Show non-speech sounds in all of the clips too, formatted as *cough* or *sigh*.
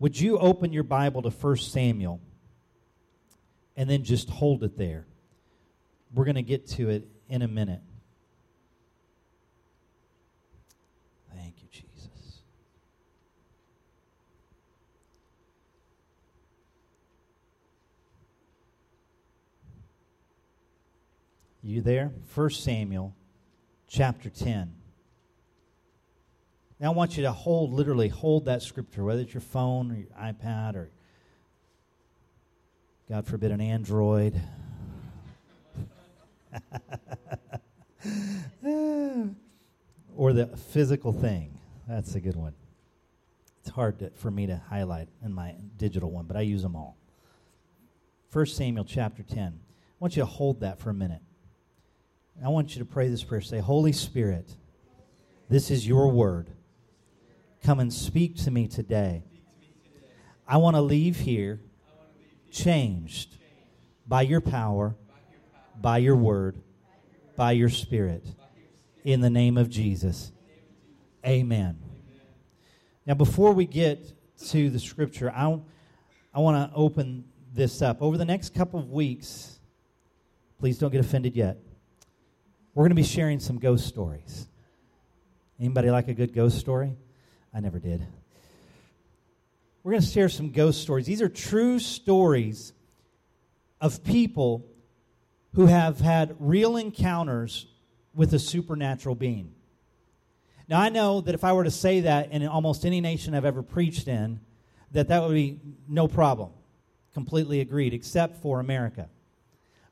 Would you open your Bible to 1 Samuel and then just hold it there? We're going to get to it in a minute. Thank you, Jesus. You there? 1 Samuel chapter 10. Now I want you to hold, literally hold that scripture, whether it's your phone or your iPad or, God forbid, an Android. *laughs* or the physical thing. That's a good one. It's hard to, for me to highlight in my digital one, but I use them all. 1 Samuel chapter 10. I want you to hold that for a minute. I want you to pray this prayer. Say, Holy Spirit, this is your word. Come and speak to me today. I want to leave here changed by your power, by your word, by your spirit. In the name of Jesus. Amen. Now, before we get to the scripture, I, I want to open this up. Over the next couple of weeks, please don't get offended yet. We're going to be sharing some ghost stories. Anybody like a good ghost story? I never did. We're going to share some ghost stories. These are true stories of people who have had real encounters with a supernatural being. Now, I know that if I were to say that in almost any nation I've ever preached in, that that would be no problem. Completely agreed, except for America.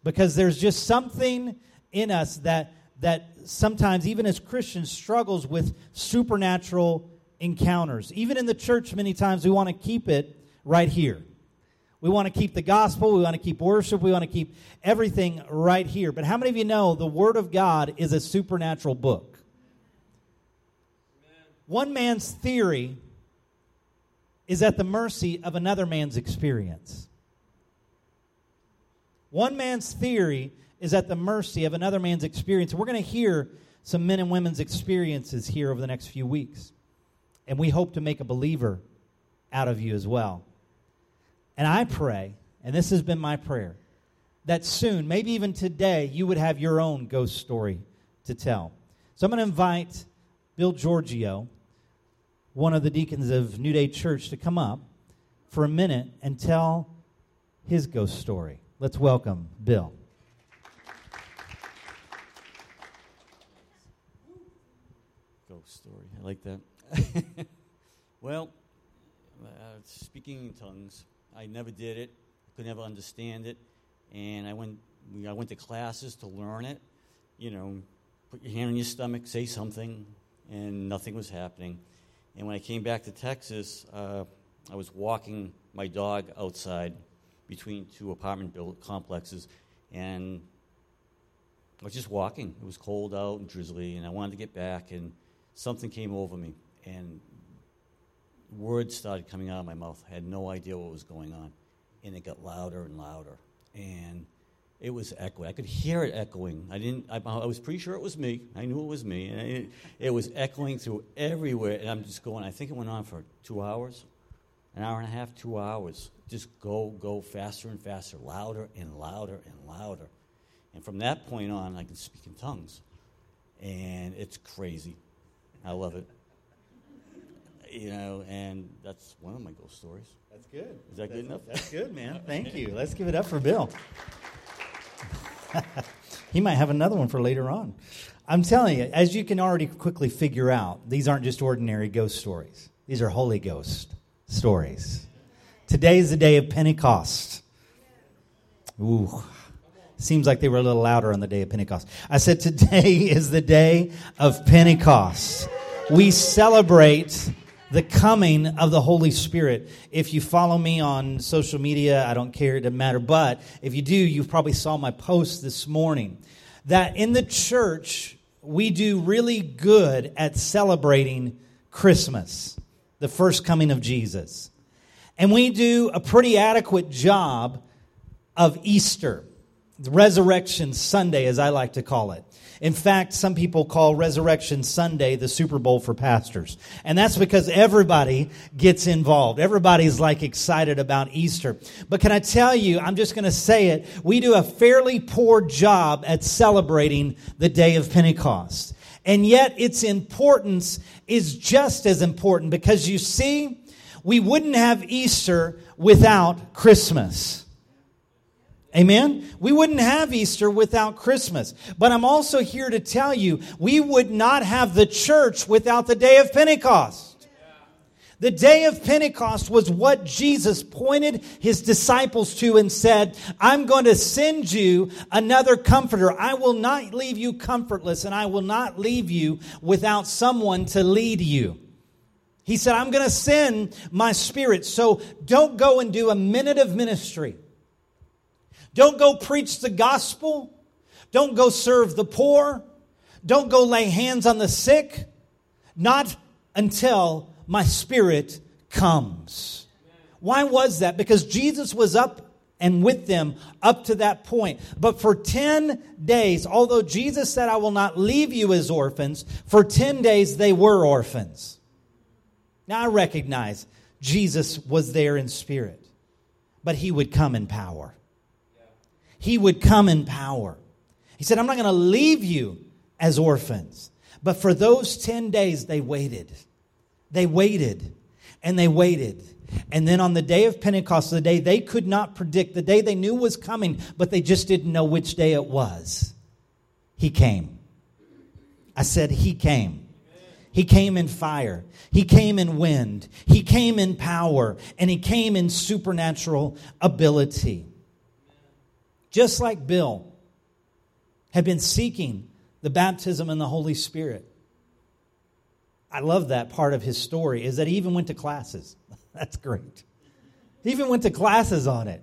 Because there's just something in us that, that sometimes, even as Christians, struggles with supernatural encounters. Even in the church, many times we want to keep it right here. We want to keep the gospel, we want to keep worship, we want to keep everything right here. But how many of you know the Word of God is a supernatural book? Amen. One man's theory is at the mercy of another man's experience. One man's theory is at the mercy of another man's experience. We're going to hear some men and women's experiences here over the next few weeks. And we hope to make a believer out of you as well. And I pray, and this has been my prayer, that soon, maybe even today, you would have your own ghost story to tell. So I'm going to invite Bill Giorgio, one of the deacons of New Day Church, to come up for a minute and tell his ghost story. Let's welcome Bill. Ghost story. I like that. *laughs* well, uh, speaking in tongues, I never did it. Could never understand it, and I went. I went to classes to learn it. You know, put your hand on your stomach, say something, and nothing was happening. And when I came back to Texas, uh, I was walking my dog outside between two apartment complexes, and I was just walking. It was cold out and drizzly, and I wanted to get back, and something came over me and words started coming out of my mouth. I had no idea what was going on. And it got louder and louder. And it was echoing. I could hear it echoing. I didn't. I, I was pretty sure it was me. I knew it was me, and it, it, was echoing through everywhere. And I'm just going. I think it went on for two hours, an hour and a half, two hours. Just go, go faster and faster, louder and louder and louder. And from that point on, I can speak in tongues, and it's crazy. I love it you know, and that's one of my ghost stories. That's good. Is that that's, good enough? That's good, man. *laughs* Thank you. Let's give it up for Bill. *laughs* he might have another one for later on. I'm telling you, as you can already quickly figure out, these aren't just ordinary ghost stories. These are Holy Ghost stories. Today is the day of Pentecost. Ooh, seems like they were a little louder on the day of Pentecost. I said, *laughs* Today is the day of Pentecost. We celebrate the coming of the Holy Spirit. If you follow me on social media, I don't care, it doesn't matter. But if you do, you probably saw my post this morning that in the church, we do really good at celebrating Christmas, the first coming of Jesus. And we do a pretty adequate job of Easter, Resurrection Sunday, as I like to call it. In fact, some people call Resurrection Sunday the Super Bowl for pastors. And that's because everybody gets involved. Everybody's like excited about Easter. But can I tell you, I'm just going to say it, we do a fairly poor job at celebrating the day of Pentecost. And yet its importance is just as important because you see, we wouldn't have Easter without Christmas. Amen? We wouldn't have Easter without Christmas. But I'm also here to tell you, we would not have the church without the day of Pentecost. The day of Pentecost was what Jesus pointed his disciples to and said, I'm going to send you another comforter. I will not leave you comfortless and I will not leave you without someone to lead you. He said, I'm going to send my spirit. So don't go and do a minute of ministry. Don't go preach the gospel. Don't go serve the poor. Don't go lay hands on the sick. Not until my spirit comes. Why was that? Because Jesus was up and with them up to that point. But for 10 days, although Jesus said, I will not leave you as orphans, for 10 days they were orphans. Now I recognize Jesus was there in spirit, but he would come in power he would come in power. He said, I'm not going to leave you as orphans. But for those 10 days, they waited. They waited and they waited. And then on the day of Pentecost, the day they could not predict, the day they knew was coming, but they just didn't know which day it was, he came. I said, He came. He came in fire. He came in wind. He came in power. And He came in supernatural ability just like Bill had been seeking the baptism in the Holy Spirit. I love that part of his story is that he even went to classes. *laughs* That's great. He even went to classes on it.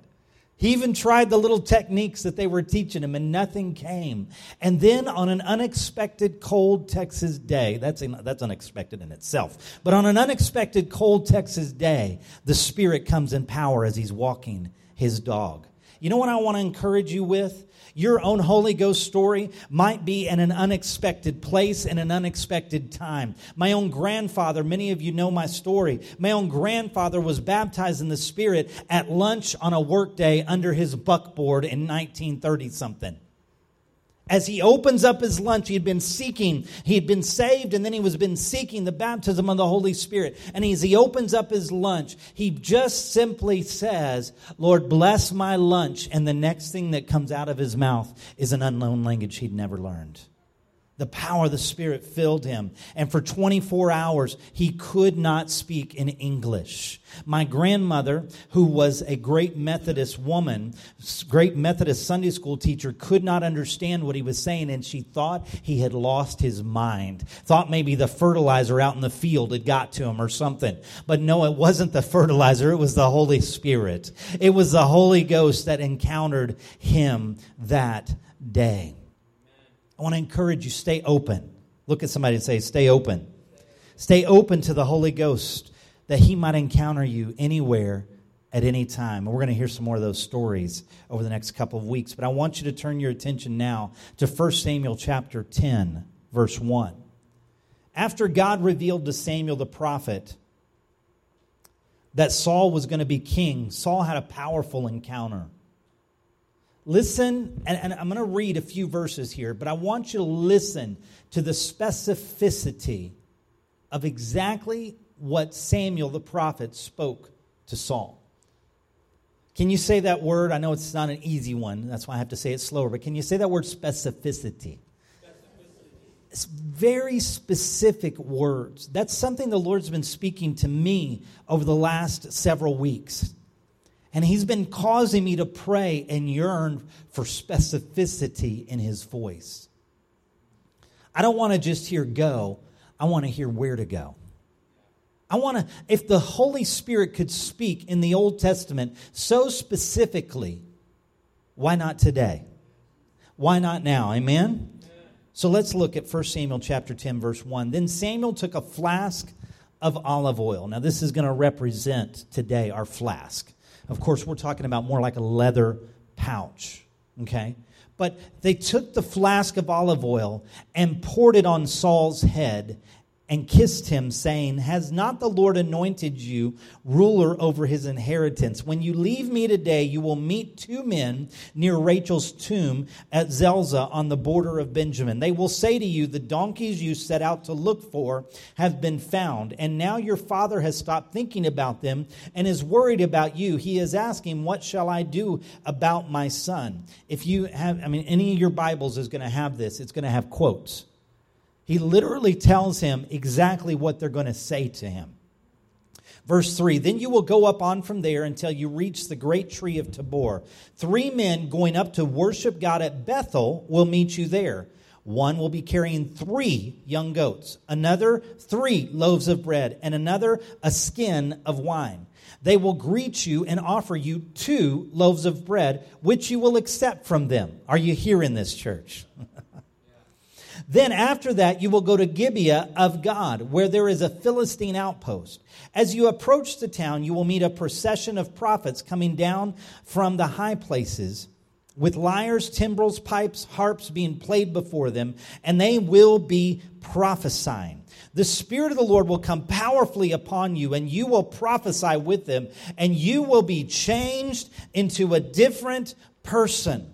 He even tried the little techniques that they were teaching him, and nothing came. And then on an unexpected cold Texas day, that's, that's unexpected in itself, but on an unexpected cold Texas day, the Spirit comes in power as he's walking his dog. You know what I want to encourage you with? Your own Holy Ghost story might be in an unexpected place in an unexpected time. My own grandfather, many of you know my story. My own grandfather was baptized in the Spirit at lunch on a workday under his buckboard in 1930 something. As he opens up his lunch, he had been seeking, he had been saved, and then he was been seeking the baptism of the Holy Spirit. And as he opens up his lunch, he just simply says, Lord, bless my lunch. And the next thing that comes out of his mouth is an unknown language he'd never learned. The power of the Spirit filled him. And for 24 hours, he could not speak in English. My grandmother, who was a great Methodist woman, great Methodist Sunday school teacher, could not understand what he was saying, and she thought he had lost his mind. Thought maybe the fertilizer out in the field had got to him or something. But no, it wasn't the fertilizer, it was the Holy Spirit. It was the Holy Ghost that encountered him that day. I want to encourage you, stay open. Look at somebody and say, stay open. Stay open to the Holy Ghost that He might encounter you anywhere at any time. And we're going to hear some more of those stories over the next couple of weeks. But I want you to turn your attention now to 1 Samuel chapter 10, verse 1. After God revealed to Samuel the prophet that Saul was going to be king, Saul had a powerful encounter. Listen, and, and I'm going to read a few verses here, but I want you to listen to the specificity of exactly what Samuel the prophet spoke to Saul. Can you say that word? I know it's not an easy one. That's why I have to say it slower. But can you say that word specificity? specificity. It's very specific words. That's something the Lord's been speaking to me over the last several weeks. And he's been causing me to pray and yearn for specificity in his voice. I don't want to just hear go, I want to hear where to go. I want to, if the Holy Spirit could speak in the Old Testament so specifically, why not today? Why not now? Amen? So let's look at 1 Samuel chapter 10, verse 1. Then Samuel took a flask of olive oil. Now, this is going to represent today our flask. Of course, we're talking about more like a leather pouch, okay? But they took the flask of olive oil and poured it on Saul's head and kissed him, saying, Has not the Lord anointed you ruler over his inheritance? When you leave me today, you will meet two men near Rachel's tomb at Zelzah on the border of Benjamin. They will say to you, The donkeys you set out to look for have been found, and now your father has stopped thinking about them and is worried about you. He is asking, What shall I do about my son? If you have, I mean, any of your Bibles is going to have this, it's going to have quotes. He literally tells him exactly what they're going to say to him. Verse 3 Then you will go up on from there until you reach the great tree of Tabor. Three men going up to worship God at Bethel will meet you there. One will be carrying three young goats, another three loaves of bread, and another a skin of wine. They will greet you and offer you two loaves of bread, which you will accept from them. Are you here in this church? *laughs* Then after that, you will go to Gibeah of God, where there is a Philistine outpost. As you approach the town, you will meet a procession of prophets coming down from the high places with lyres, timbrels, pipes, harps being played before them, and they will be prophesying. The Spirit of the Lord will come powerfully upon you, and you will prophesy with them, and you will be changed into a different person.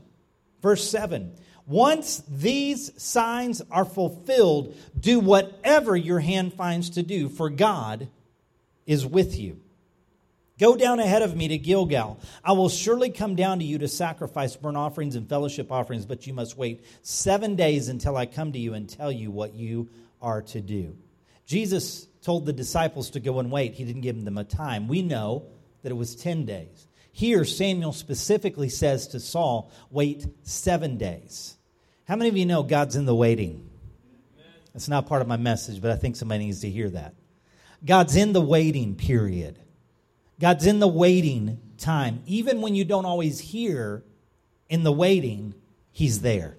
Verse 7 once these signs are fulfilled, do whatever your hand finds to do, for God is with you. Go down ahead of me to Gilgal. I will surely come down to you to sacrifice burnt offerings and fellowship offerings, but you must wait seven days until I come to you and tell you what you are to do. Jesus told the disciples to go and wait. He didn't give them a time. We know that it was 10 days. Here, Samuel specifically says to Saul, wait seven days. How many of you know God's in the waiting? That's not part of my message, but I think somebody needs to hear that. God's in the waiting period. God's in the waiting time. Even when you don't always hear in the waiting, He's there.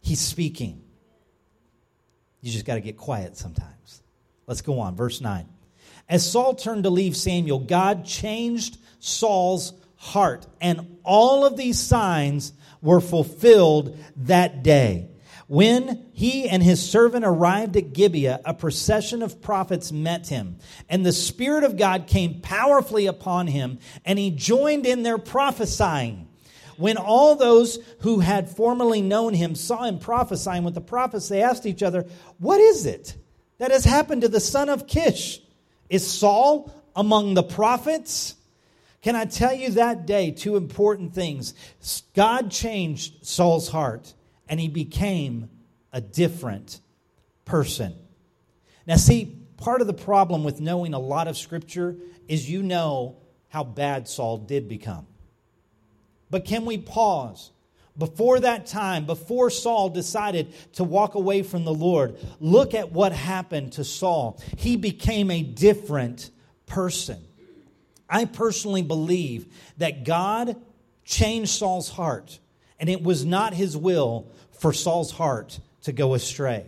He's speaking. You just got to get quiet sometimes. Let's go on. Verse 9. As Saul turned to leave Samuel, God changed Saul's heart, and all of these signs were fulfilled that day. When he and his servant arrived at Gibeah, a procession of prophets met him, and the Spirit of God came powerfully upon him, and he joined in their prophesying. When all those who had formerly known him saw him prophesying with the prophets, they asked each other, What is it that has happened to the son of Kish? Is Saul among the prophets? Can I tell you that day two important things? God changed Saul's heart and he became a different person. Now, see, part of the problem with knowing a lot of scripture is you know how bad Saul did become. But can we pause? Before that time, before Saul decided to walk away from the Lord, look at what happened to Saul. He became a different person. I personally believe that God changed Saul's heart, and it was not his will for Saul's heart to go astray.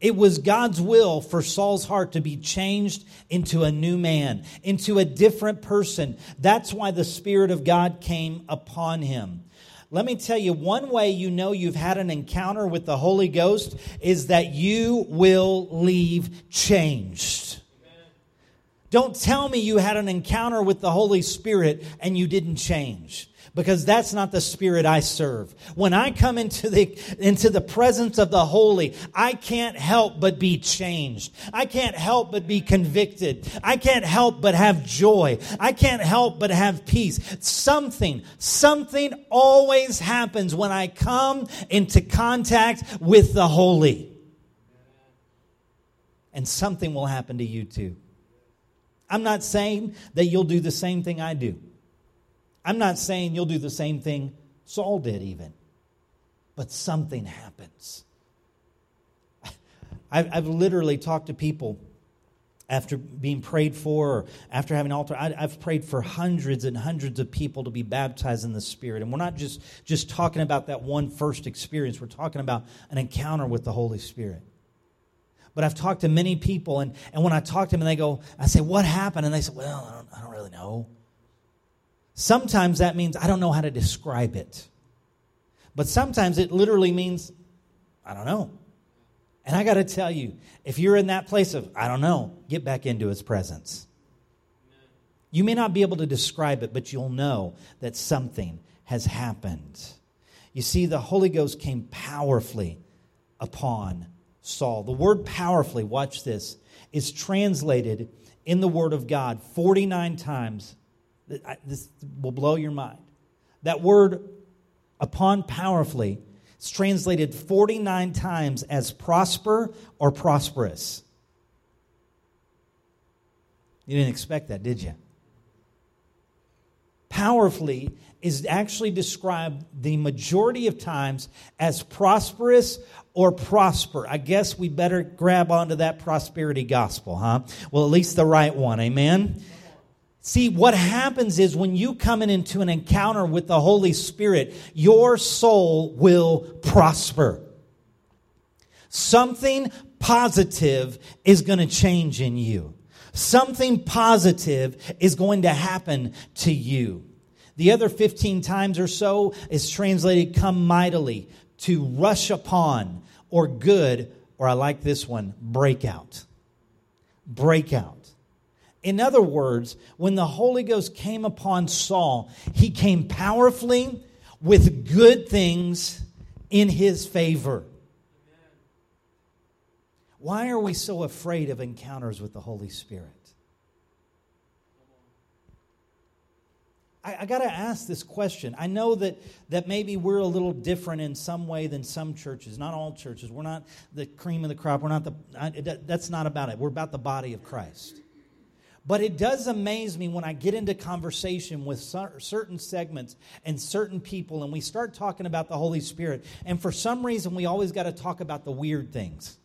It was God's will for Saul's heart to be changed into a new man, into a different person. That's why the Spirit of God came upon him. Let me tell you, one way you know you've had an encounter with the Holy Ghost is that you will leave changed. Don't tell me you had an encounter with the Holy Spirit and you didn't change because that's not the spirit I serve. When I come into the, into the presence of the holy, I can't help but be changed. I can't help but be convicted. I can't help but have joy. I can't help but have peace. Something, something always happens when I come into contact with the holy. And something will happen to you too. I'm not saying that you'll do the same thing I do. I'm not saying you'll do the same thing Saul did, even. But something happens. *laughs* I've, I've literally talked to people after being prayed for or after having altar I, have prayed for hundreds and hundreds of people to be baptized in the spirit and we're not just just talking about that one first experience we're talking about an encounter with the holy spirit but I've talked to many people, and, and when I talk to them, and they go, I say, What happened? And they say, Well, I don't, I don't really know. Sometimes that means I don't know how to describe it. But sometimes it literally means, I don't know. And I got to tell you, if you're in that place of, I don't know, get back into his presence. You may not be able to describe it, but you'll know that something has happened. You see, the Holy Ghost came powerfully upon Saul. The word powerfully, watch this, is translated in the Word of God 49 times. This will blow your mind. That word upon powerfully is translated 49 times as prosper or prosperous. You didn't expect that, did you? Powerfully is actually described the majority of times as prosperous or prosper. I guess we better grab onto that prosperity gospel, huh? Well, at least the right one. Amen. See, what happens is when you come in into an encounter with the Holy Spirit, your soul will prosper. Something positive is going to change in you. Something positive is going to happen to you. The other 15 times or so is translated come mightily, to rush upon, or good, or I like this one, breakout. Breakout. In other words, when the Holy Ghost came upon Saul, he came powerfully with good things in his favor. Why are we so afraid of encounters with the Holy Spirit? I, I got to ask this question. I know that, that maybe we're a little different in some way than some churches. Not all churches. We're not the cream of the crop. We're not the, I, that's not about it. We're about the body of Christ. But it does amaze me when I get into conversation with certain segments and certain people, and we start talking about the Holy Spirit. And for some reason, we always got to talk about the weird things.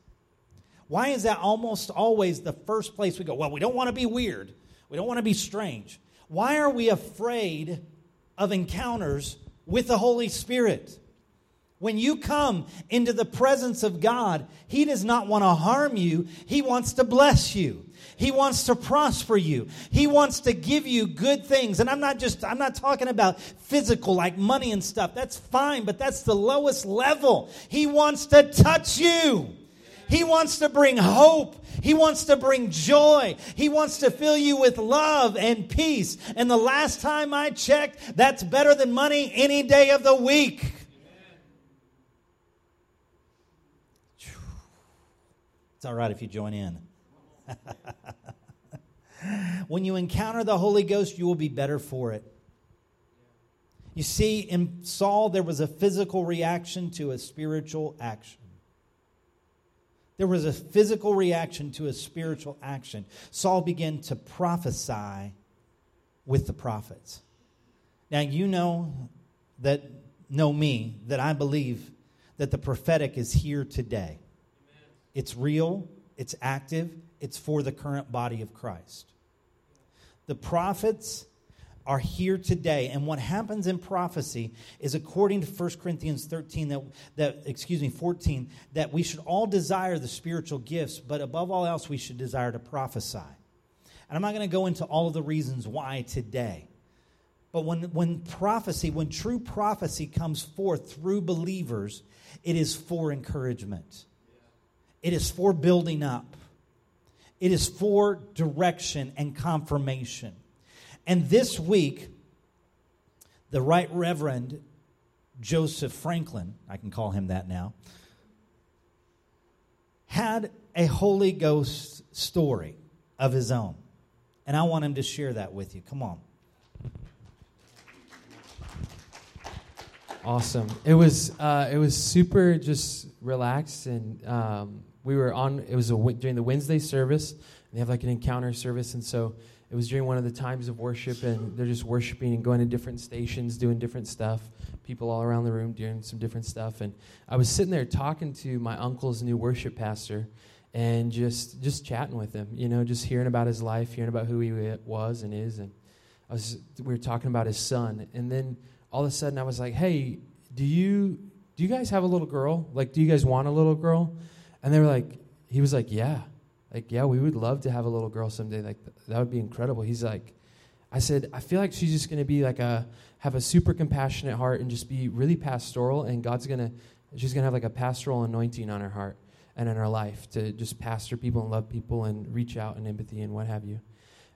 Why is that almost always the first place we go? Well, we don't want to be weird, we don't want to be strange. Why are we afraid of encounters with the Holy Spirit? When you come into the presence of God, He does not want to harm you, He wants to bless you. He wants to prosper you. He wants to give you good things. And I'm not just, I'm not talking about physical, like money and stuff. That's fine, but that's the lowest level. He wants to touch you. He wants to bring hope. He wants to bring joy. He wants to fill you with love and peace. And the last time I checked, that's better than money any day of the week. It's all right if you join in. *laughs* when you encounter the Holy Ghost, you will be better for it. You see, in Saul, there was a physical reaction to a spiritual action. There was a physical reaction to a spiritual action. Saul began to prophesy with the prophets. Now, you know that, know me, that I believe that the prophetic is here today. It's real, it's active, it's for the current body of Christ. The prophets are here today. And what happens in prophecy is according to 1 Corinthians 13 that, that excuse me 14 that we should all desire the spiritual gifts, but above all else we should desire to prophesy. And I'm not going to go into all of the reasons why today. But when, when prophecy, when true prophecy comes forth through believers, it is for encouragement. It is for building up. It is for direction and confirmation. And this week, the Right Reverend Joseph Franklin, I can call him that now, had a Holy Ghost story of his own. And I want him to share that with you. Come on. Awesome. It was uh, it was super just relaxed, and um, we were on. It was a, during the Wednesday service. they have like an encounter service, and so it was during one of the times of worship, and they're just worshiping and going to different stations, doing different stuff. People all around the room doing some different stuff, and I was sitting there talking to my uncle's new worship pastor, and just just chatting with him, you know, just hearing about his life, hearing about who he was and is, and I was we were talking about his son, and then all of a sudden I was like, "Hey, do you do you guys have a little girl? Like, do you guys want a little girl?" And they were like, he was like, "Yeah." Like, yeah, we would love to have a little girl someday. Like, that would be incredible. He's like, I said, I feel like she's just going to be like a, have a super compassionate heart and just be really pastoral, and God's going to, she's going to have like a pastoral anointing on her heart and in her life to just pastor people and love people and reach out and empathy and what have you.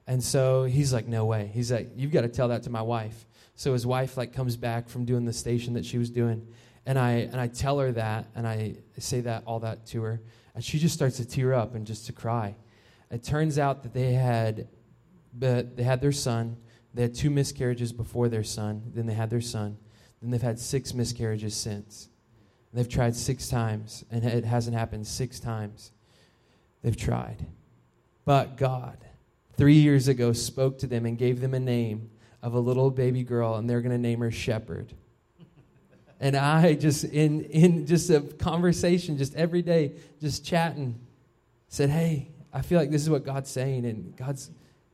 And so he's like, no way. He's like, you've got to tell that to my wife. So his wife like comes back from doing the station that she was doing, and I and I tell her that, and I say that all that to her, and she just starts to tear up and just to cry. It turns out that they had, they had their son. They had two miscarriages before their son. Then they had their son. Then they've had six miscarriages since. They've tried six times, and it hasn't happened six times. They've tried. But God, three years ago, spoke to them and gave them a name of a little baby girl, and they're going to name her Shepherd. And I just, in, in just a conversation, just every day, just chatting, said, Hey, I feel like this is what God's saying, and God's,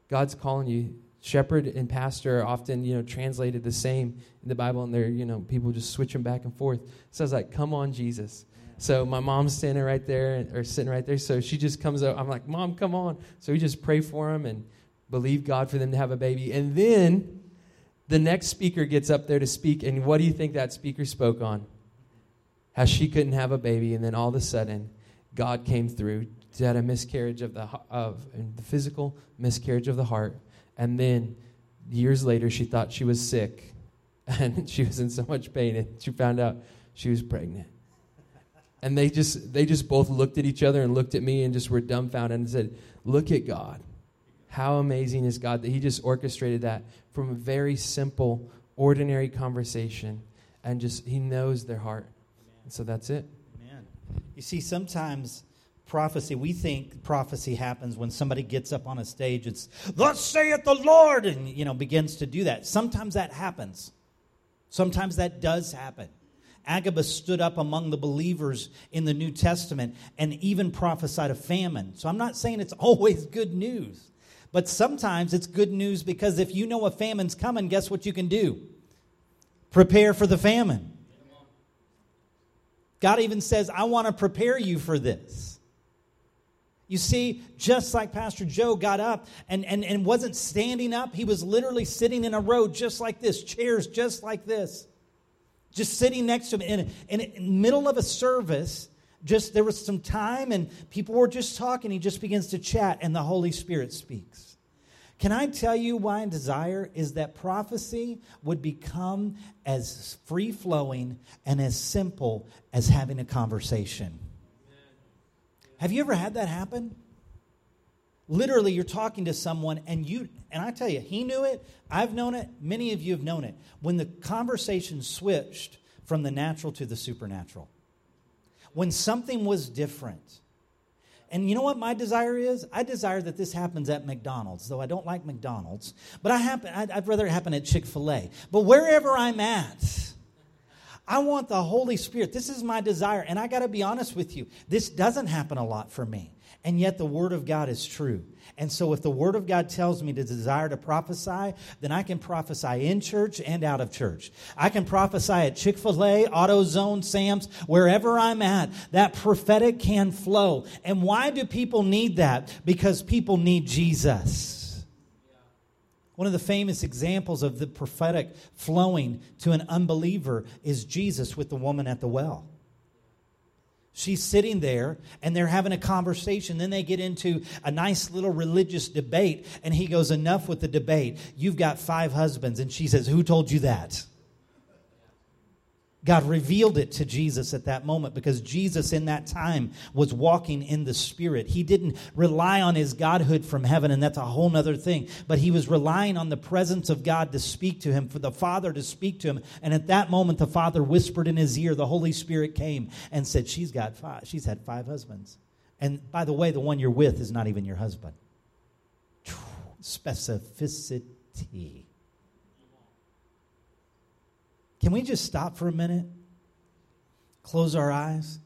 God's calling you. Shepherd and pastor are often you know translated the same in the bible and they're you know people just switch them back and forth. So i was like come on jesus. So my mom's standing right there or sitting right there so she just comes up i'm like mom come on. So we just pray for them and believe god for them to have a baby. And then the next speaker gets up there to speak and what do you think that speaker spoke on how she couldn't have a baby and then all of a sudden god came through she had a miscarriage of the of the physical miscarriage of the heart and then years later, she thought she was sick *laughs* and she was in so much pain, and she found out she was pregnant. And they just they just both looked at each other and looked at me and just were dumbfounded and said, "Look at God. How amazing is God that He just orchestrated that from a very simple, ordinary conversation, and just He knows their heart. So that's it. Amen. You see, sometimes prophecy, we think prophecy happens when somebody gets up on a stage, it's, thus saith the Lord, and, you know, begins to do that. Sometimes that happens. Sometimes that does happen. Agabus stood up among the believers in the New Testament and even prophesied a famine. So I'm not saying it's *laughs* always good news, but sometimes it's good news because if you know a famine's coming, guess what you can do? Prepare for the famine. God even says, I want to prepare you for this. You see, just like Pastor Joe got up and, and, and wasn't standing up, he was literally sitting in a row just like this, chairs just like this, just sitting next to him in, in, the middle of a service. Just there was some time and people were just talking. He just begins to chat, and the Holy Spirit speaks. Can I tell you why desire is that prophecy would become as free flowing and as simple as having a conversation? Have you ever had that happen? Literally, you're talking to someone, and you, and I tell you, he knew it. I've known it. Many of you have known it. When the conversation switched from the natural to the supernatural, when something was different. And you know what my desire is? I desire that this happens at McDonald's, though I don't like McDonald's. But I happen, I'd, I'd rather it happen at Chick fil A. But wherever I'm at, I want the Holy Spirit. This is my desire. And I got to be honest with you, this doesn't happen a lot for me. And yet the Word of God is true. And so if the Word of God tells me to desire to prophesy, then I can prophesy in church and out of church. I can prophesy at Chick fil A, AutoZone, Sam's, wherever I'm at. That prophetic can flow. And why do people need that? Because people need Jesus. One of the famous examples of the prophetic flowing to an unbeliever is Jesus with the woman at the well. She's sitting there and they're having a conversation. Then they get into a nice little religious debate, and he goes, Enough with the debate. You've got five husbands. And she says, Who told you that? God revealed it to Jesus at that moment because Jesus in that time was walking in the Spirit. He didn't rely on his Godhood from heaven, and that's a whole other thing. But he was relying on the presence of God to speak to him, for the Father to speak to him. And at that moment, the Father whispered in his ear, the Holy Spirit came and said, She's got five. She's had five husbands. And by the way, the one you're with is not even your husband. Specificity. Can we just stop for a minute? Close our eyes?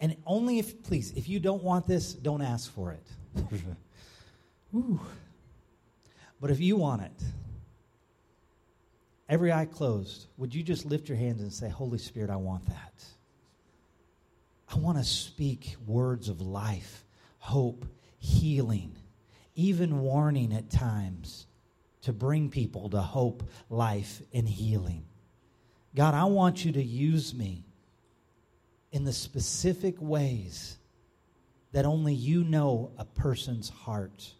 And only if, please, if you don't want this, don't ask for it. *laughs* but if you want it, every eye closed, would you just lift your hands and say, Holy Spirit, I want that? I want to speak words of life, hope, healing even warning at times to bring people to hope, life, and healing. God, I want you to use me in the specific ways that only you know a person's heart.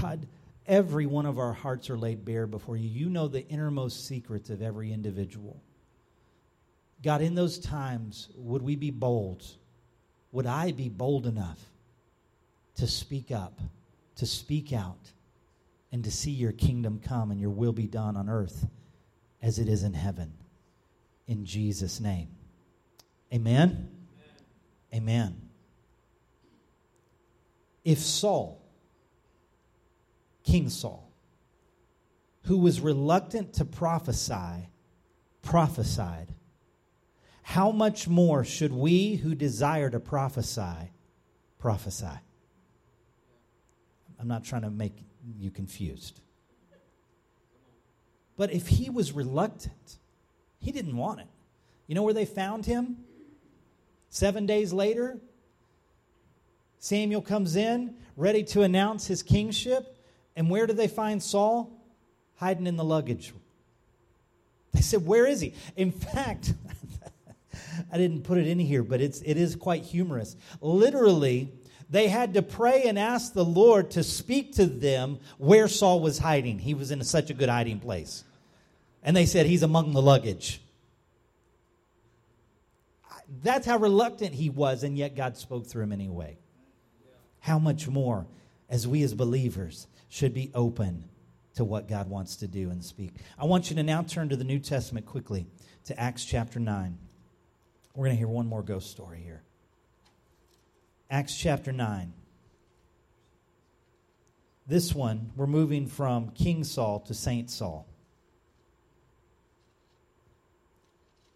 God, every one of our hearts are laid bare before you. You know the innermost secrets of every individual. God, in those times, would we be bold? Would I be bold enough to speak up, to speak out, and to see your kingdom come and your will be done on earth as it is in heaven? In Jesus' name. Amen. Amen. If Saul, King Saul, who was reluctant to prophesy, prophesied, how much more should we who desire to prophesy prophesy? I'm not trying to make you confused. But if he was reluctant, he didn't want it. You know where they found him? Seven days later, Samuel comes in, ready to announce his kingship. And where do they find Saul? Hiding in the luggage. They said, Where is he? In fact, *laughs* I didn't put it in here, but it's, it is quite humorous. Literally, they had to pray and ask the Lord to speak to them where Saul was hiding. He was in such a good hiding place. And they said, He's among the luggage. That's how reluctant he was, and yet God spoke through him anyway. How much more, as we as believers, should be open to what God wants to do and speak. I want you to now turn to the New Testament quickly to Acts chapter 9. We're going to hear one more ghost story here. Acts chapter 9. This one, we're moving from King Saul to Saint Saul.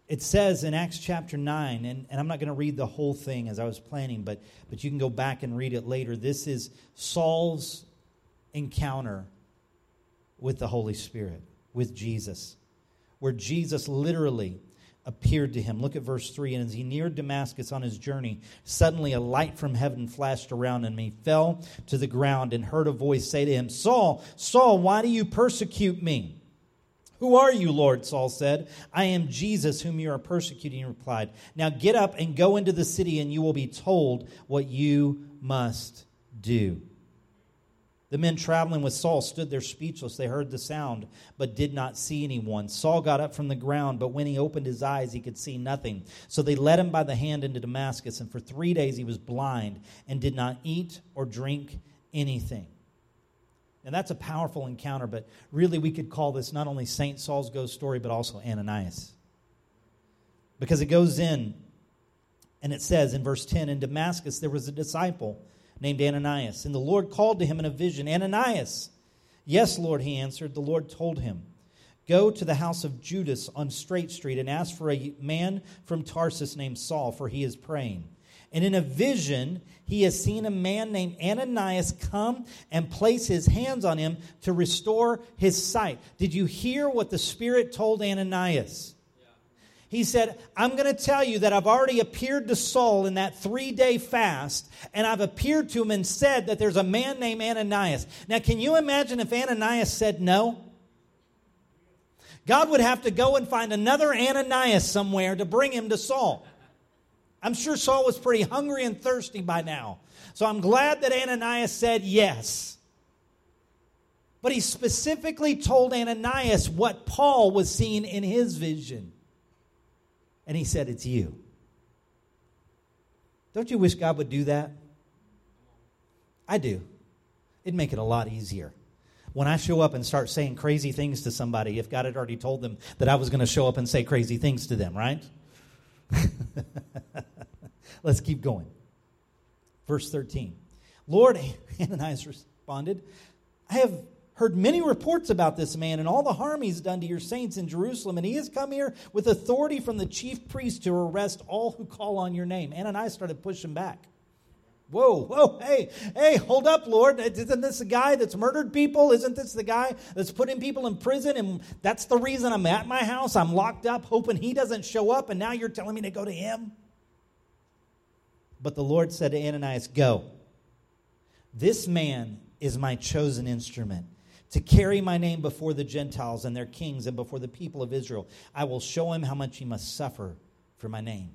it says in Acts chapter 9, and, and I'm not going to read the whole thing as I was planning, but, but you can go back and read it later. This is Saul's encounter with the Holy Spirit, with Jesus, where Jesus literally appeared to him. Look at verse 3. And as he neared Damascus on his journey, suddenly a light from heaven flashed around him. He fell to the ground and heard a voice say to him, Saul, Saul, why do you persecute me? Who are you, Lord? Saul said. I am Jesus, whom you are persecuting, he replied. Now get up and go into the city, and you will be told what you must do. The men traveling with Saul stood there speechless. They heard the sound, but did not see anyone. Saul got up from the ground, but when he opened his eyes, he could see nothing. So they led him by the hand into Damascus, and for three days he was blind and did not eat or drink anything. And that's a powerful encounter, but really we could call this not only St. Saul's ghost story, but also Ananias. Because it goes in and it says in verse 10 In Damascus there was a disciple named Ananias, and the Lord called to him in a vision, Ananias. Yes, Lord, he answered. The Lord told him, Go to the house of Judas on Straight Street and ask for a man from Tarsus named Saul, for he is praying. And in a vision, he has seen a man named Ananias come and place his hands on him to restore his sight. Did you hear what the Spirit told Ananias? He said, I'm going to tell you that I've already appeared to Saul in that three day fast, and I've appeared to him and said that there's a man named Ananias. Now, can you imagine if Ananias said no? God would have to go and find another Ananias somewhere to bring him to Saul. I'm sure Saul was pretty hungry and thirsty by now. So I'm glad that Ananias said yes. But he specifically told Ananias what Paul was seeing in his vision. And he said, It's you. Don't you wish God would do that? I do. It'd make it a lot easier. When I show up and start saying crazy things to somebody, if God had already told them that I was going to show up and say crazy things to them, right? *laughs* Let's keep going. Verse 13. Lord, *laughs* Ananias responded, I have heard many reports about this man and all the harm he's done to your saints in Jerusalem, and he has come here with authority from the chief priest to arrest all who call on your name. Ananias started pushing back. Whoa, whoa, hey, hey, hold up, Lord. Isn't this the guy that's murdered people? Isn't this the guy that's putting people in prison? And that's the reason I'm at my house. I'm locked up, hoping he doesn't show up, and now you're telling me to go to him? But the Lord said to Ananias, Go. This man is my chosen instrument to carry my name before the Gentiles and their kings and before the people of Israel. I will show him how much he must suffer for my name.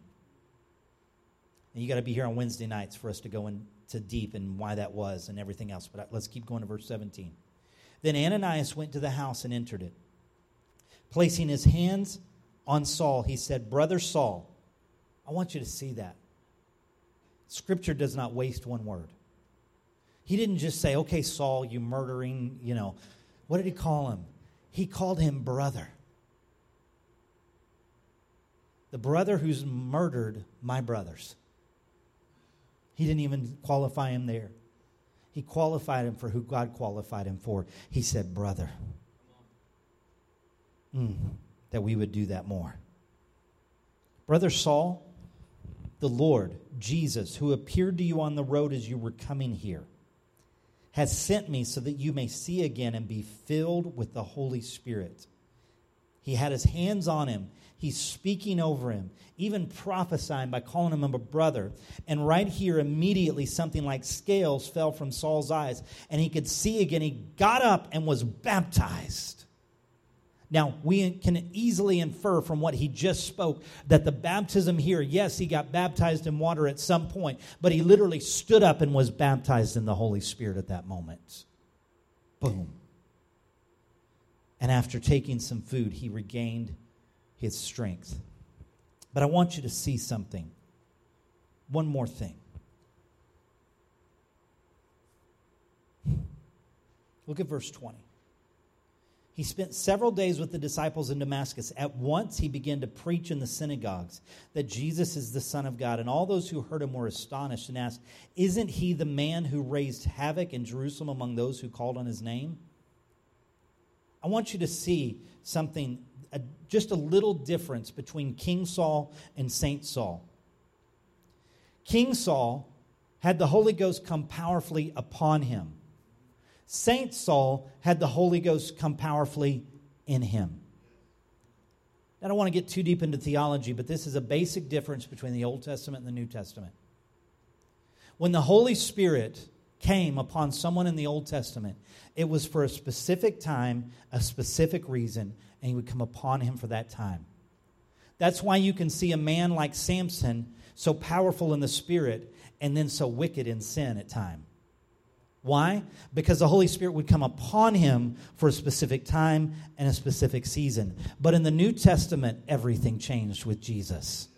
And you got to be here on Wednesday nights for us to go into deep and why that was and everything else. But let's keep going to verse 17. Then Ananias went to the house and entered it. Placing his hands on Saul, he said, Brother Saul, I want you to see that. Scripture does not waste one word. He didn't just say, okay, Saul, you murdering, you know. What did he call him? He called him brother. The brother who's murdered my brothers. He didn't even qualify him there. He qualified him for who God qualified him for. He said, brother. Mm, that we would do that more. Brother Saul, the Lord, Jesus, who appeared to you on the road as you were coming here, has sent me so that you may see again and be filled with the Holy Spirit. He had his hands on him. He's speaking over him, even prophesying by calling him a brother. And right here, immediately, something like scales fell from Saul's eyes, and he could see again. He got up and was baptized. Now, we can easily infer from what he just spoke that the baptism here, yes, he got baptized in water at some point, but he literally stood up and was baptized in the Holy Spirit at that moment. Boom. And after taking some food, he regained his strength. But I want you to see something. One more thing. Look at verse 20. He spent several days with the disciples in Damascus. At once he began to preach in the synagogues that Jesus is the Son of God. And all those who heard him were astonished and asked, Isn't he the man who raised havoc in Jerusalem among those who called on his name? I want you to see something, just a little difference between King Saul and Saint Saul. King Saul had the Holy Ghost come powerfully upon him. Saint Saul had the Holy Ghost come powerfully in him. I don't want to get too deep into theology, but this is a basic difference between the Old Testament and the New Testament. When the Holy Spirit came upon someone in the Old Testament, it was for a specific time, a specific reason, and he would come upon him for that time. That's why you can see a man like Samson so powerful in the Spirit and then so wicked in sin at times. Why? Because the Holy Spirit would come upon him for a specific time and a specific season. But in the New Testament, everything changed with Jesus.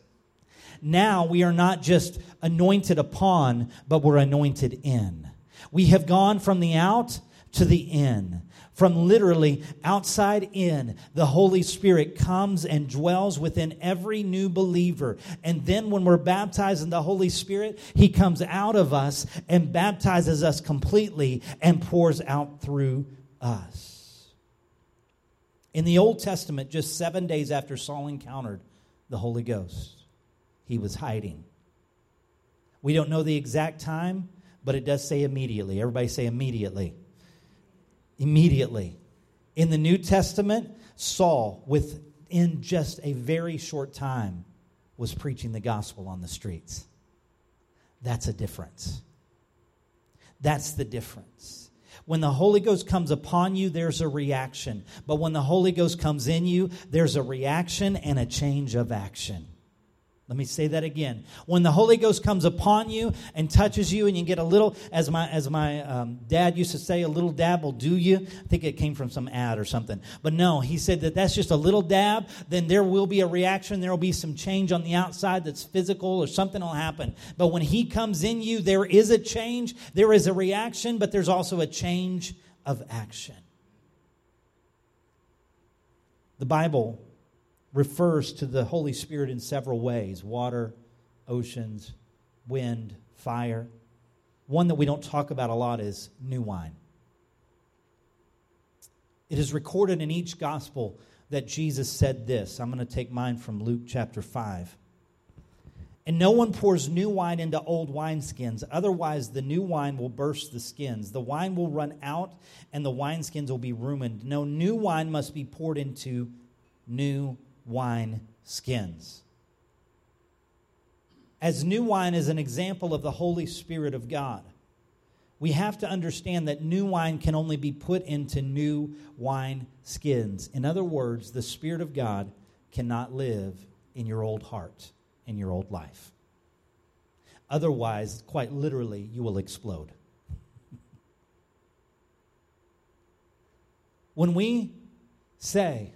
Now we are not just anointed upon, but we're anointed in. We have gone from the out to the in. From literally outside in, the Holy Spirit comes and dwells within every new believer. And then when we're baptized in the Holy Spirit, He comes out of us and baptizes us completely and pours out through us. In the Old Testament, just seven days after Saul encountered the Holy Ghost, he was hiding. We don't know the exact time, but it does say immediately. Everybody say immediately immediately. In the New Testament, Saul, within just a very short time, was preaching the gospel on the streets. That's a difference. That's the difference. When the Holy Ghost comes upon you, there's a reaction. But when the Holy Ghost comes in you, there's a reaction and a change of action. Let me say that again. When the Holy Ghost comes upon you and touches you, and you get a little, as my as my um, dad used to say, a little dab will do you. I think it came from some ad or something. But no, he said that that's just a little dab. Then there will be a reaction. There will be some change on the outside that's physical, or something will happen. But when he comes in you, there is a change. There is a reaction, but there's also a change of action. The Bible refers to the Holy Spirit in several ways water, oceans, wind, fire. One that we don't talk about a lot is new wine. It is recorded in each gospel that Jesus said this. I'm going to take mine from Luke chapter 5. And no one pours new wine into old wineskins, otherwise, the new wine will burst the skins. The wine will run out, and the wineskins will be ruined. No new wine must be poured into new wine skins. As new wine is an example of the Holy Spirit of God, We have to understand that new wine can only be put into new wine skins. In other words, the Spirit of God cannot live in your old heart, in your old life. Otherwise, quite literally, you will explode. When we say,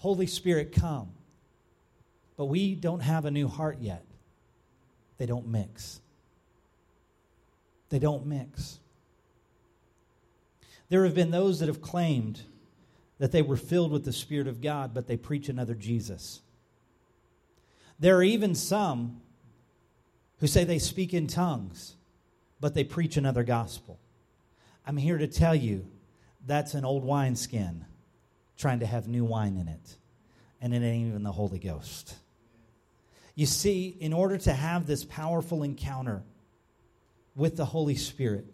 Holy Spirit, come, but we don't have a new heart yet, they don't mix. They don't mix. There have been those that have claimed that they were filled with the Spirit of God, but they preach another Jesus. There are even some who say they speak in tongues, but they preach another gospel. I'm here to tell you that's an old wineskin trying to have new wine in it, and it ain't even the Holy Ghost. You see, in order to have this powerful encounter with the Holy Spirit,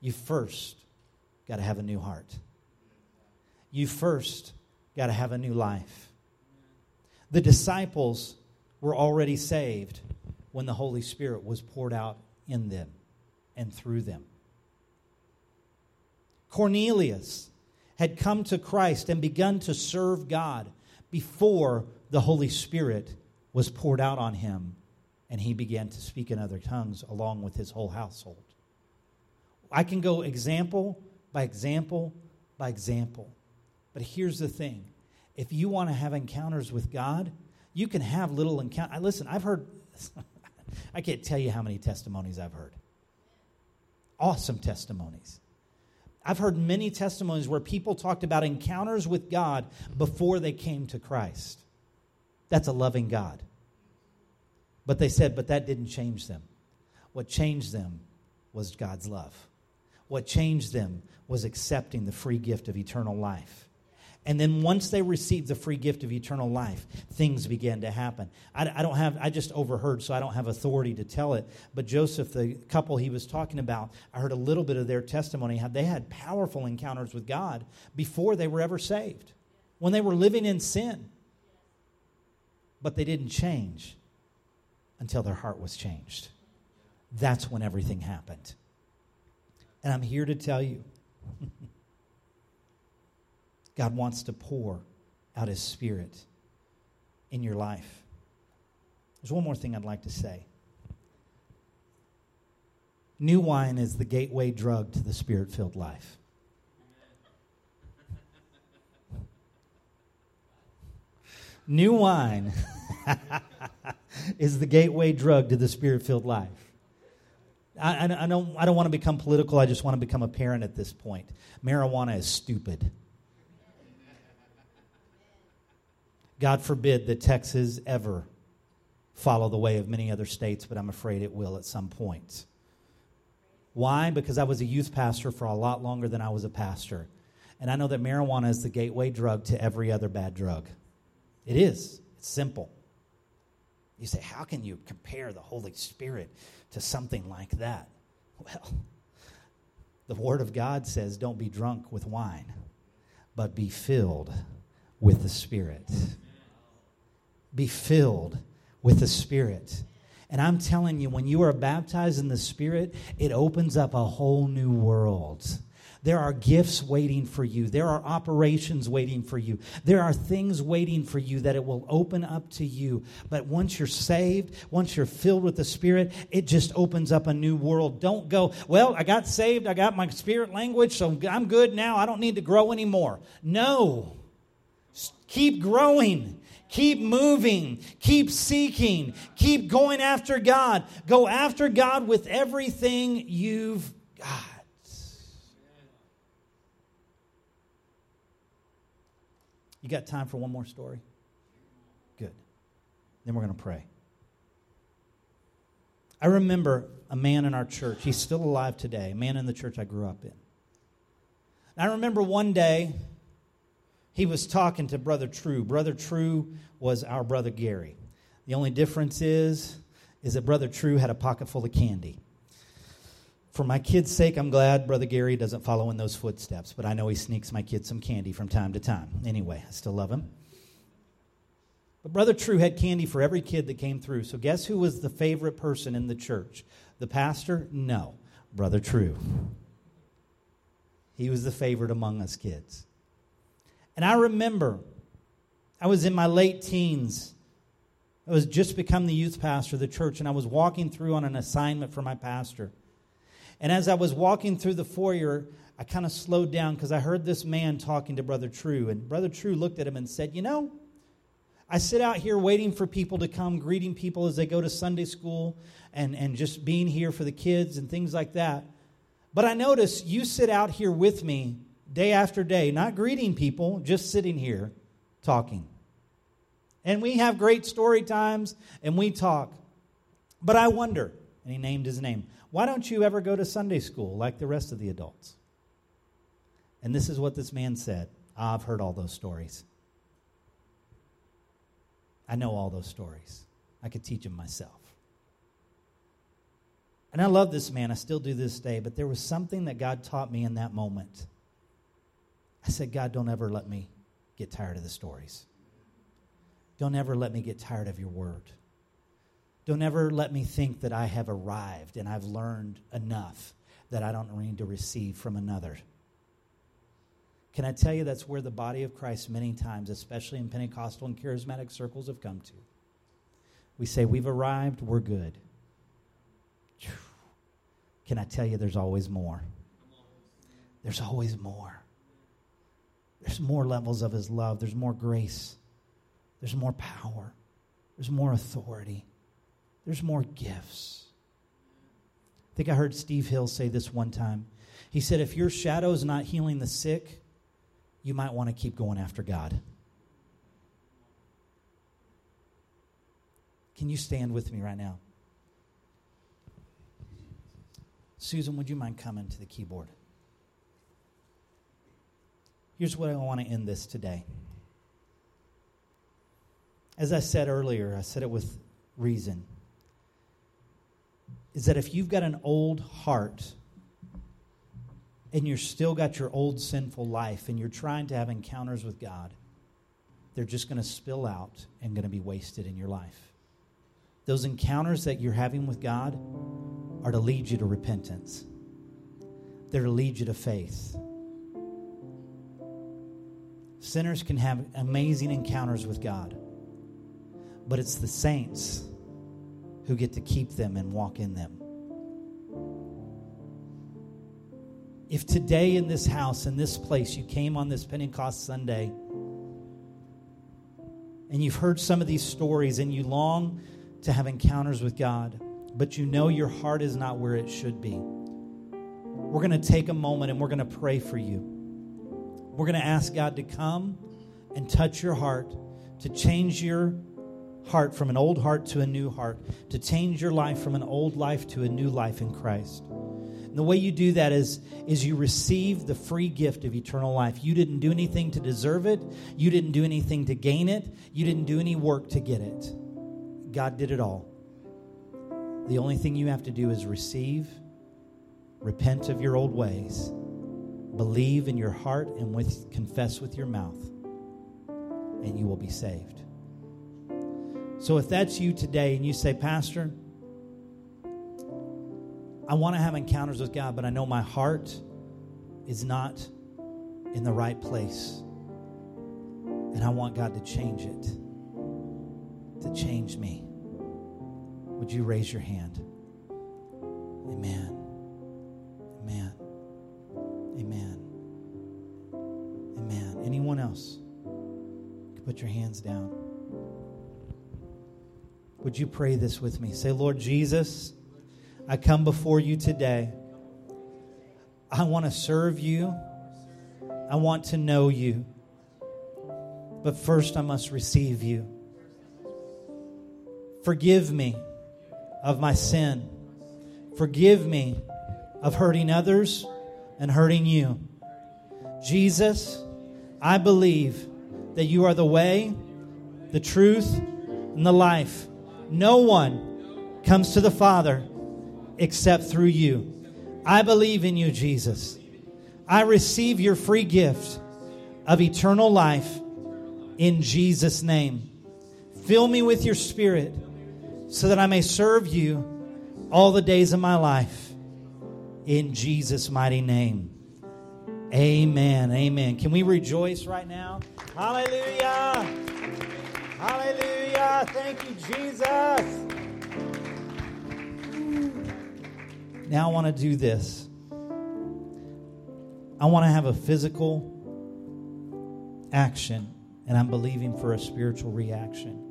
you first got to have a new heart. You first got to have a new life. The disciples were already saved when the Holy Spirit was poured out in them and through them. Cornelius had come to Christ and begun to serve God before the Holy Spirit was poured out on him and he began to speak in other tongues along with his whole household. I can go example by example by example. But here's the thing if you want to have encounters with God, you can have little encounters. Listen, I've heard *laughs* I can't tell you how many testimonies I've heard. Awesome testimonies. I've heard many testimonies where people talked about encounters with God before they came to Christ. That's a loving God. But they said, but that didn't change them. What changed them was God's love. What changed them was accepting the free gift of eternal life. And then once they received the free gift of eternal life, things began to happen. I, I, don't have, I just overheard, so I don't have authority to tell it. But Joseph, the couple he was talking about, I heard a little bit of their testimony how they had powerful encounters with God before they were ever saved, when they were living in sin. But they didn't change until their heart was changed. That's when everything happened. And I'm here to tell you. *laughs* God wants to pour out His Spirit in your life. There's one more thing I'd like to say. New wine is the gateway drug to the spirit filled life. New wine *laughs* is the gateway drug to the spirit filled life. I, I, I, don't, I don't want to become political. I just want to become a parent at this point. Marijuana is stupid. God forbid that Texas ever follow the way of many other states, but I'm afraid it will at some point. Why? Because I was a youth pastor for a lot longer than I was a pastor. And I know that marijuana is the gateway drug to every other bad drug. It is. It's simple. You say, how can you compare the Holy Spirit to something like that? Well, the Word of God says, don't be drunk with wine, but be filled with the Spirit be filled with the Spirit. And I'm telling you, when you are baptized in the Spirit, it opens up a whole new world. There are gifts waiting for you. There are operations waiting for you. There are things waiting for you that it will open up to you. But once you're saved, once you're filled with the Spirit, it just opens up a new world. Don't go, well, I got saved. I got my spirit language, so I'm good now. I don't need to grow anymore. No. Keep growing. Keep moving. Keep seeking. Keep going after God. Go after God with everything you've got. You got time for one more story? Good. Then we're going to pray. I remember a man in our church. He's still alive today, a man in the church I grew up in. I remember one day he was talking to Brother True. Brother True was our brother Gary. The only difference is, is that Brother True had a pocket full of candy. For my kids' sake, I'm glad Brother Gary doesn't follow in those footsteps, but I know he sneaks my kids some candy from time to time. Anyway, I still love him. But Brother True had candy for every kid that came through. So guess who was the favorite person in the church? The pastor? No. Brother True. He was the favorite among us kids. And I remember I was in my late teens. I was just become the youth pastor of the church, and I was walking through on an assignment for my pastor. And as I was walking through the foyer, I kind of slowed down because I heard this man talking to Brother True. And Brother True looked at him and said, You know, I sit out here waiting for people to come, greeting people as they go to Sunday school and, and just being here for the kids and things like that. But I notice you sit out here with me day after day, not greeting people, just sitting here talking. And we have great story times and we talk. But I wonder, and he named his name, why don't you ever go to Sunday school like the rest of the adults? And this is what this man said. I've heard all those stories. I know all those stories. I could teach them myself. And I love this man. I still do this day. But there was something that God taught me in that moment. I said, God, don't ever let me get tired of the stories. Don't ever let me get tired of your word. Don't ever let me think that I have arrived and I've learned enough that I don't need to receive from another. Can I tell you that's where the body of Christ, many times, especially in Pentecostal and charismatic circles, have come to? We say, We've arrived, we're good. Can I tell you there's always more? There's always more. There's more levels of His love, there's more grace, there's more power, there's more authority, there's more gifts. I think I heard Steve Hill say this one time. He said, If your shadow is not healing the sick, you might want to keep going after God. Can you stand with me right now? Susan, would you mind coming to the keyboard? Here's what I want to end this today. As I said earlier, I said it with reason, is that if you've got an old heart, and you're still got your old sinful life and you're trying to have encounters with God, they're just going to spill out and going to be wasted in your life. Those encounters that you're having with God are to lead you to repentance. They're to lead you to faith. Sinners can have amazing encounters with God, but it's the saints who get to keep them and walk in them. If today in this house, in this place, you came on this Pentecost Sunday and you've heard some of these stories and you long to have encounters with God, but you know your heart is not where it should be, we're going to take a moment and we're going to pray for you. We're going to ask God to come and touch your heart, to change your heart from an old heart to a new heart, to change your life from an old life to a new life in Christ. And the way you do that is, is you receive the free gift of eternal life. You didn't do anything to deserve it, you didn't do anything to gain it, you didn't do any work to get it. God did it all. The only thing you have to do is receive, repent of your old ways, believe in your heart, and with, confess with your mouth, and you will be saved. So if that's you today and you say, Pastor, I want to have encounters with God, but I know my heart is not in the right place. And I want God to change it, to change me. Would you raise your hand? Amen. Amen. Amen. Anyone else? Put your hands down. Would you pray this with me? Say, Lord Jesus, I come before you today. I want to serve you. I want to know you. But first, I must receive you. Forgive me of my sin. Forgive me of hurting others and hurting you. Jesus, I believe that you are the way, the truth, and the life. No one comes to the Father except through you. I believe in you, Jesus. I receive your free gift of eternal life in Jesus' name. Fill me with your spirit so that I may serve you all the days of my life. In Jesus' mighty name. Amen. Amen. Can we rejoice right now? Hallelujah. Hallelujah. Thank you, Jesus. Now I want to do this. I want to have a physical action, and I'm believing for a spiritual reaction.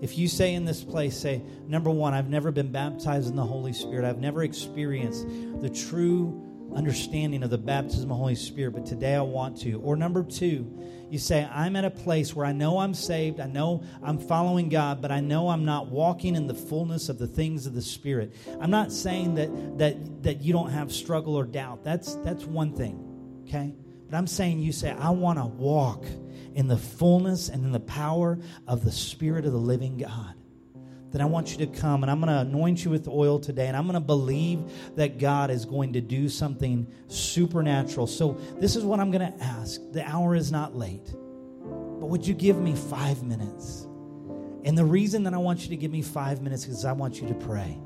If you say in this place, say, number one, I've never been baptized in the Holy Spirit, I've never experienced the true understanding of the baptism of the Holy Spirit, but today I want to. Or number two, you say, I'm at a place where I know I'm saved, I know I'm following God, but I know I'm not walking in the fullness of the things of the Spirit. I'm not saying that that that you don't have struggle or doubt. That's that's one thing, okay? But I'm saying you say, I want to walk in the fullness and in the power of the Spirit of the living God That I want you to come and I'm going to anoint you with oil today and I'm going to believe that God is going to do something supernatural. So, this is what I'm going to ask. The hour is not late, but would you give me five minutes? And the reason that I want you to give me five minutes is I want you to pray.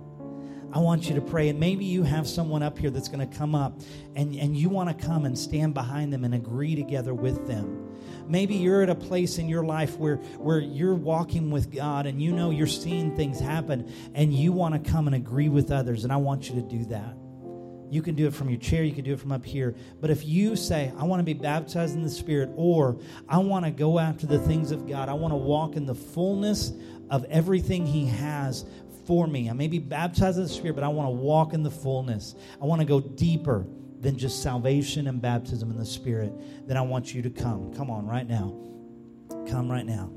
I want you to pray. And maybe you have someone up here that's going to come up and, and you want to come and stand behind them and agree together with them. Maybe you're at a place in your life where, where you're walking with God and you know you're seeing things happen and you want to come and agree with others. And I want you to do that. You can do it from your chair, you can do it from up here. But if you say, I want to be baptized in the Spirit, or I want to go after the things of God, I want to walk in the fullness of everything He has for me. I may be baptized in the Spirit, but I want to walk in the fullness. I want to go deeper than just salvation and baptism in the Spirit, then I want you to come. Come on right now. Come right now.